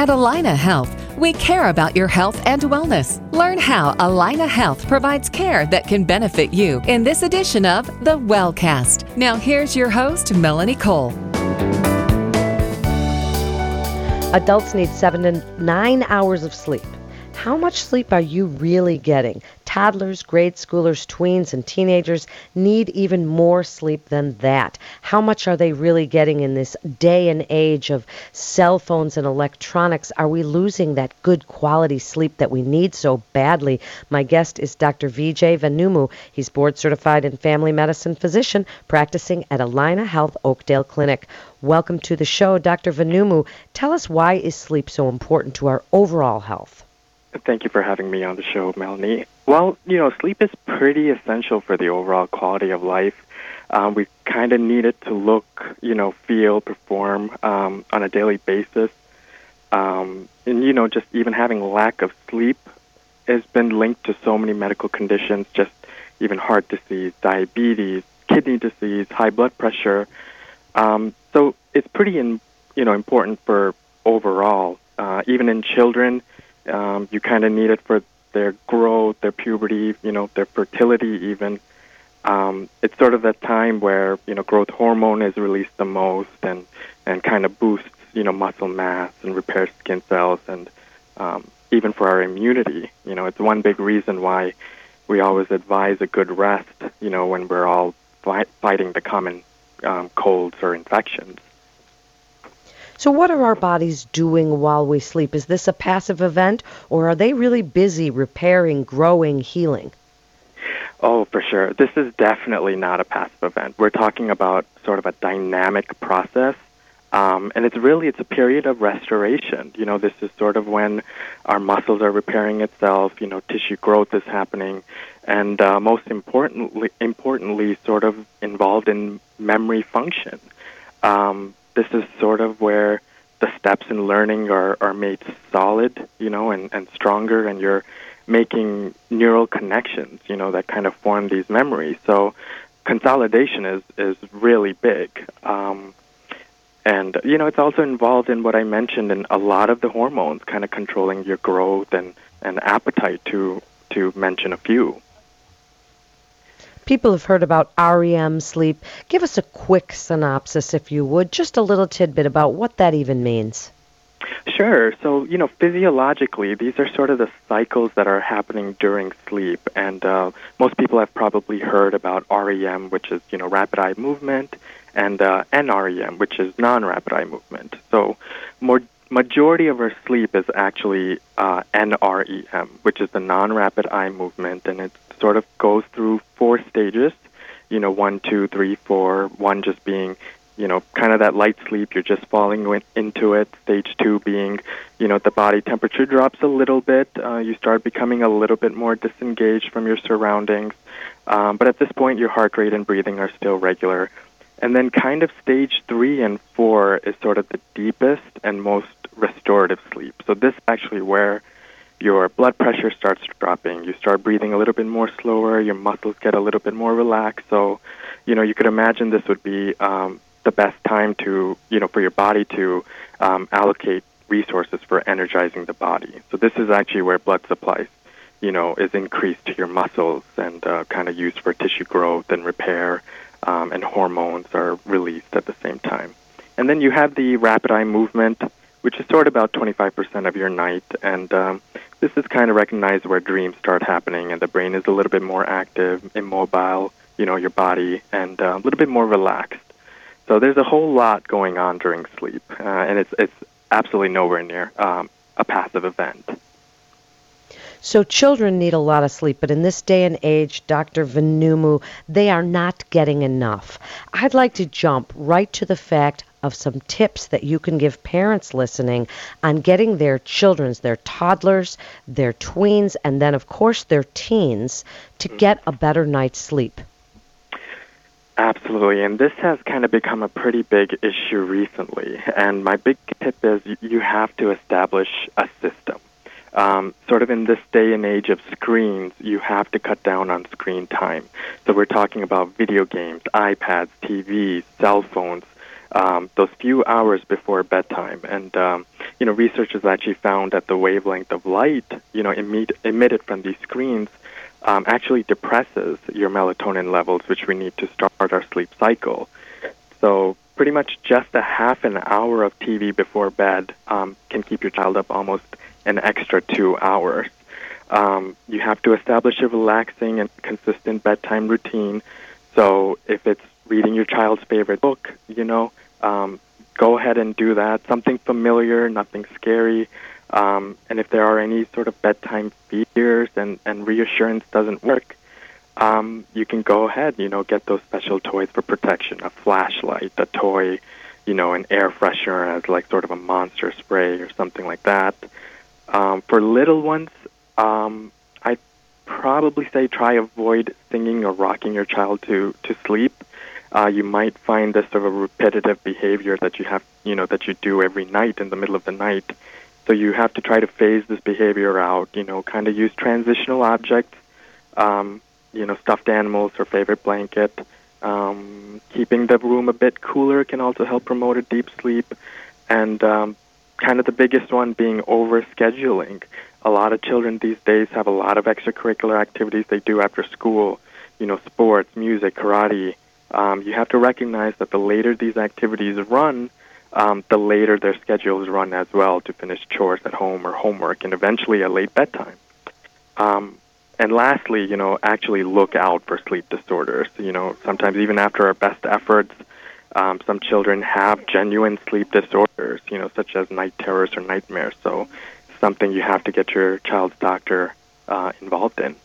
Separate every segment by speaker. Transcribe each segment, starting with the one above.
Speaker 1: At Allina Health, we care about your health and wellness. Learn how Allina Health provides care that can benefit you in this edition of The Wellcast. Now, here's your host, Melanie Cole.
Speaker 2: Adults need seven to nine hours of sleep. How much sleep are you really getting? Toddlers, grade schoolers, tweens, and teenagers need even more sleep than that. How much are they really getting in this day and age of cell phones and electronics? Are we losing that good quality sleep that we need so badly? My guest is Dr. Vijay Vanumu. He's board certified in family medicine physician practicing at Allina Health Oakdale Clinic. Welcome to the show, Dr. Vanumu. Tell us why is sleep so important to our overall health?
Speaker 3: Thank you for having me on the show, Melanie. Well, you know, sleep is pretty essential for the overall quality of life. Um, we kind of need it to look, you know, feel, perform um, on a daily basis. Um, and, you know, just even having lack of sleep has been linked to so many medical conditions, just even heart disease, diabetes, kidney disease, high blood pressure. Um, so it's pretty, in, you know, important for overall. Uh, even in children, um, you kind of need it for their growth, their puberty, you know, their fertility even. Um, it's sort of that time where, you know, growth hormone is released the most and, and kind of boosts, you know, muscle mass and repairs skin cells and um, even for our immunity. You know, it's one big reason why we always advise a good rest, you know, when we're all fi- fighting the common um, colds or infections.
Speaker 2: So, what are our bodies doing while we sleep? Is this a passive event, or are they really busy repairing, growing, healing?
Speaker 3: Oh, for sure. This is definitely not a passive event. We're talking about sort of a dynamic process. Um, and it's really it's a period of restoration. You know, this is sort of when our muscles are repairing itself. You know, tissue growth is happening, and uh, most importantly, importantly, sort of involved in memory function. Um, this is sort of where the steps in learning are, are made solid, you know, and, and stronger, and you're making neural connections, you know, that kind of form these memories. So consolidation is, is really big. Um, and, you know, it's also involved in what I mentioned in a lot of the hormones, kind of controlling your growth and, and appetite, to, to mention a few.
Speaker 2: People have heard about REM sleep. Give us a quick synopsis, if you would, just a little tidbit about what that even means.
Speaker 3: Sure. So, you know, physiologically, these are sort of the cycles that are happening during sleep. And uh, most people have probably heard about REM, which is, you know, rapid eye movement, and uh, NREM, which is non rapid eye movement. So, more majority of our sleep is actually uh, NREM, which is the non-rapid eye movement, and it sort of goes through four stages. You know, one, two, three, four. One just being, you know, kind of that light sleep. You're just falling into it. Stage two being, you know, the body temperature drops a little bit. Uh, you start becoming a little bit more disengaged from your surroundings. Um, but at this point, your heart rate and breathing are still regular. And then, kind of stage three and four is sort of the deepest and most restorative sleep. So, this is actually where your blood pressure starts dropping. You start breathing a little bit more slower. Your muscles get a little bit more relaxed. So, you know, you could imagine this would be um, the best time to, you know, for your body to um, allocate resources for energizing the body. So, this is actually where blood supply, you know, is increased to your muscles and uh, kind of used for tissue growth and repair, um, and hormones are released at the same time. And then you have the rapid eye movement which is sort of about 25% of your night. And um, this is kind of recognized where dreams start happening and the brain is a little bit more active, immobile, you know, your body, and uh, a little bit more relaxed. So there's a whole lot going on during sleep, uh, and it's, it's absolutely nowhere near um, a passive event.
Speaker 2: So children need a lot of sleep, but in this day and age, Dr. Vanumu, they are not getting enough. I'd like to jump right to the fact of some tips that you can give parents listening on getting their children's, their toddlers, their tweens, and then, of course, their teens to mm-hmm. get a better night's sleep?
Speaker 3: Absolutely, and this has kind of become a pretty big issue recently. And my big tip is you have to establish a system. Um, sort of in this day and age of screens, you have to cut down on screen time. So we're talking about video games, iPads, TVs, cell phones, um, those few hours before bedtime. And um, you know, researchers actually found that the wavelength of light, you know, emit, emitted from these screens um, actually depresses your melatonin levels, which we need to start our sleep cycle. So pretty much just a half an hour of TV before bed um, can keep your child up almost an extra two hours. Um, you have to establish a relaxing and consistent bedtime routine. So if it's reading your child's favorite book, you know, um, go ahead and do that. Something familiar, nothing scary. Um, and if there are any sort of bedtime fears and, and reassurance doesn't work, um, you can go ahead, you know, get those special toys for protection, a flashlight, a toy, you know, an air freshener as like sort of a monster spray or something like that. Um, for little ones, um, I'd probably say try avoid singing or rocking your child to to sleep. Uh, you might find this sort of a repetitive behavior that you have, you know, that you do every night in the middle of the night. So you have to try to phase this behavior out. You know, kind of use transitional objects, um, you know, stuffed animals or favorite blanket. Um, keeping the room a bit cooler can also help promote a deep sleep, and um, kind of the biggest one being overscheduling a lot of children these days have a lot of extracurricular activities they do after school, you know, sports, music, karate. Um, you have to recognize that the later these activities run, um, the later their schedules run as well to finish chores at home or homework, and eventually a late bedtime. Um, and lastly, you know, actually look out for sleep disorders. You know, sometimes even after our best efforts, um, some children have genuine sleep disorders, you know, such as night terrors or nightmares. So something you have to get your child's doctor uh, involved in.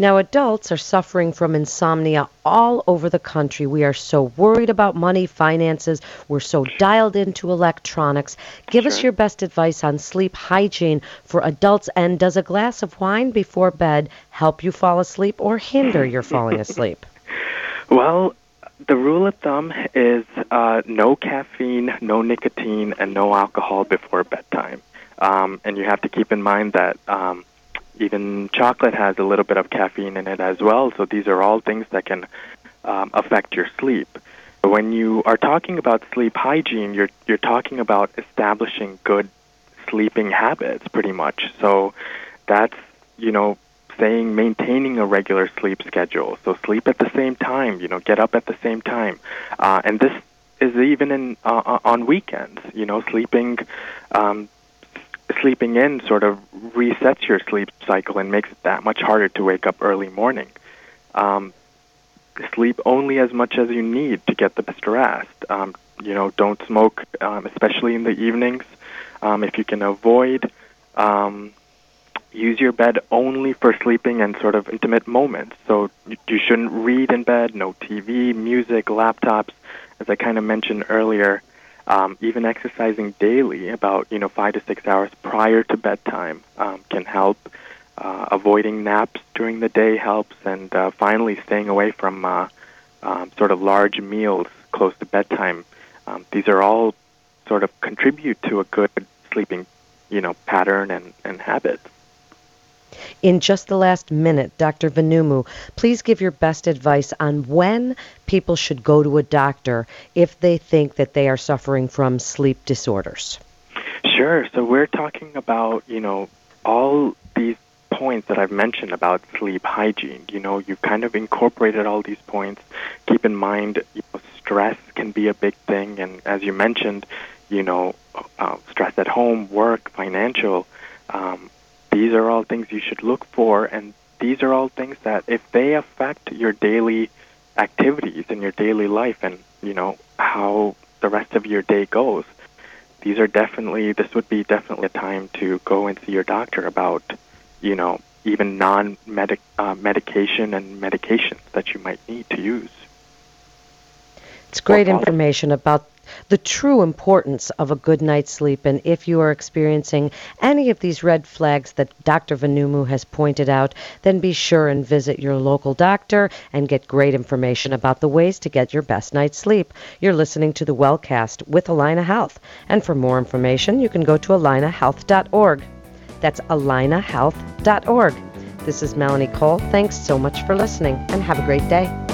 Speaker 2: Now, adults are suffering from insomnia all over the country. We are so worried about money, finances. We're so dialed into electronics. Give sure. us your best advice on sleep hygiene for adults. And does a glass of wine before bed help you fall asleep or hinder your falling asleep?
Speaker 3: well, the rule of thumb is uh, no caffeine, no nicotine, and no alcohol before bedtime. Um, and you have to keep in mind that um, even chocolate has a little bit of caffeine in it as well. So these are all things that can um, affect your sleep. When you are talking about sleep hygiene, you're you're talking about establishing good sleeping habits, pretty much. So that's you know saying maintaining a regular sleep schedule. So sleep at the same time. You know, get up at the same time, uh, and this is even in uh, on weekends. You know, sleeping um, sleeping in sort of resets your sleep cycle and makes it that much harder to wake up early morning. Um, sleep only as much as you need to get the best rest. Um, you know, don't smoke, um, especially in the evenings. Um, if you can avoid, um, use your bed only for sleeping and sort of intimate moments. So you, you shouldn't read in bed, no TV, music, laptops. As I kind of mentioned earlier, um, even exercising daily, about you know five to six hours prior to bedtime, um, can help. Uh, avoiding naps during the day helps, and uh, finally staying away from uh, um, sort of large meals close to bedtime. Um, these are all sort of contribute to a good sleeping, you know, pattern and, and habits.
Speaker 2: In just the last minute, Dr. Vanumu, please give your best advice on when people should go to a doctor if they think that they are suffering from sleep disorders.
Speaker 3: Sure. So we're talking about, you know, all these points that I've mentioned about sleep hygiene. You know, you've kind of incorporated all these points. Keep in mind, you know, stress can be a big thing, and as you mentioned, you know, uh, stress at home, work, financial. Um, these are all things you should look for, and these are all things that if they affect your daily activities and your daily life and, you know, how the rest of your day goes, these are definitely, this would be definitely a time to go and see your doctor about, you know, even non uh, medication and medications that you might need to use.
Speaker 2: It's great information about the true importance of a good night's sleep. And if you are experiencing any of these red flags that Dr. Vanumu has pointed out, then be sure and visit your local doctor and get great information about the ways to get your best night's sleep. You're listening to the Wellcast with Allina Health. And for more information, you can go to allinahealth.org. That's allinahealth.org. This is Melanie Cole. Thanks so much for listening and have a great day.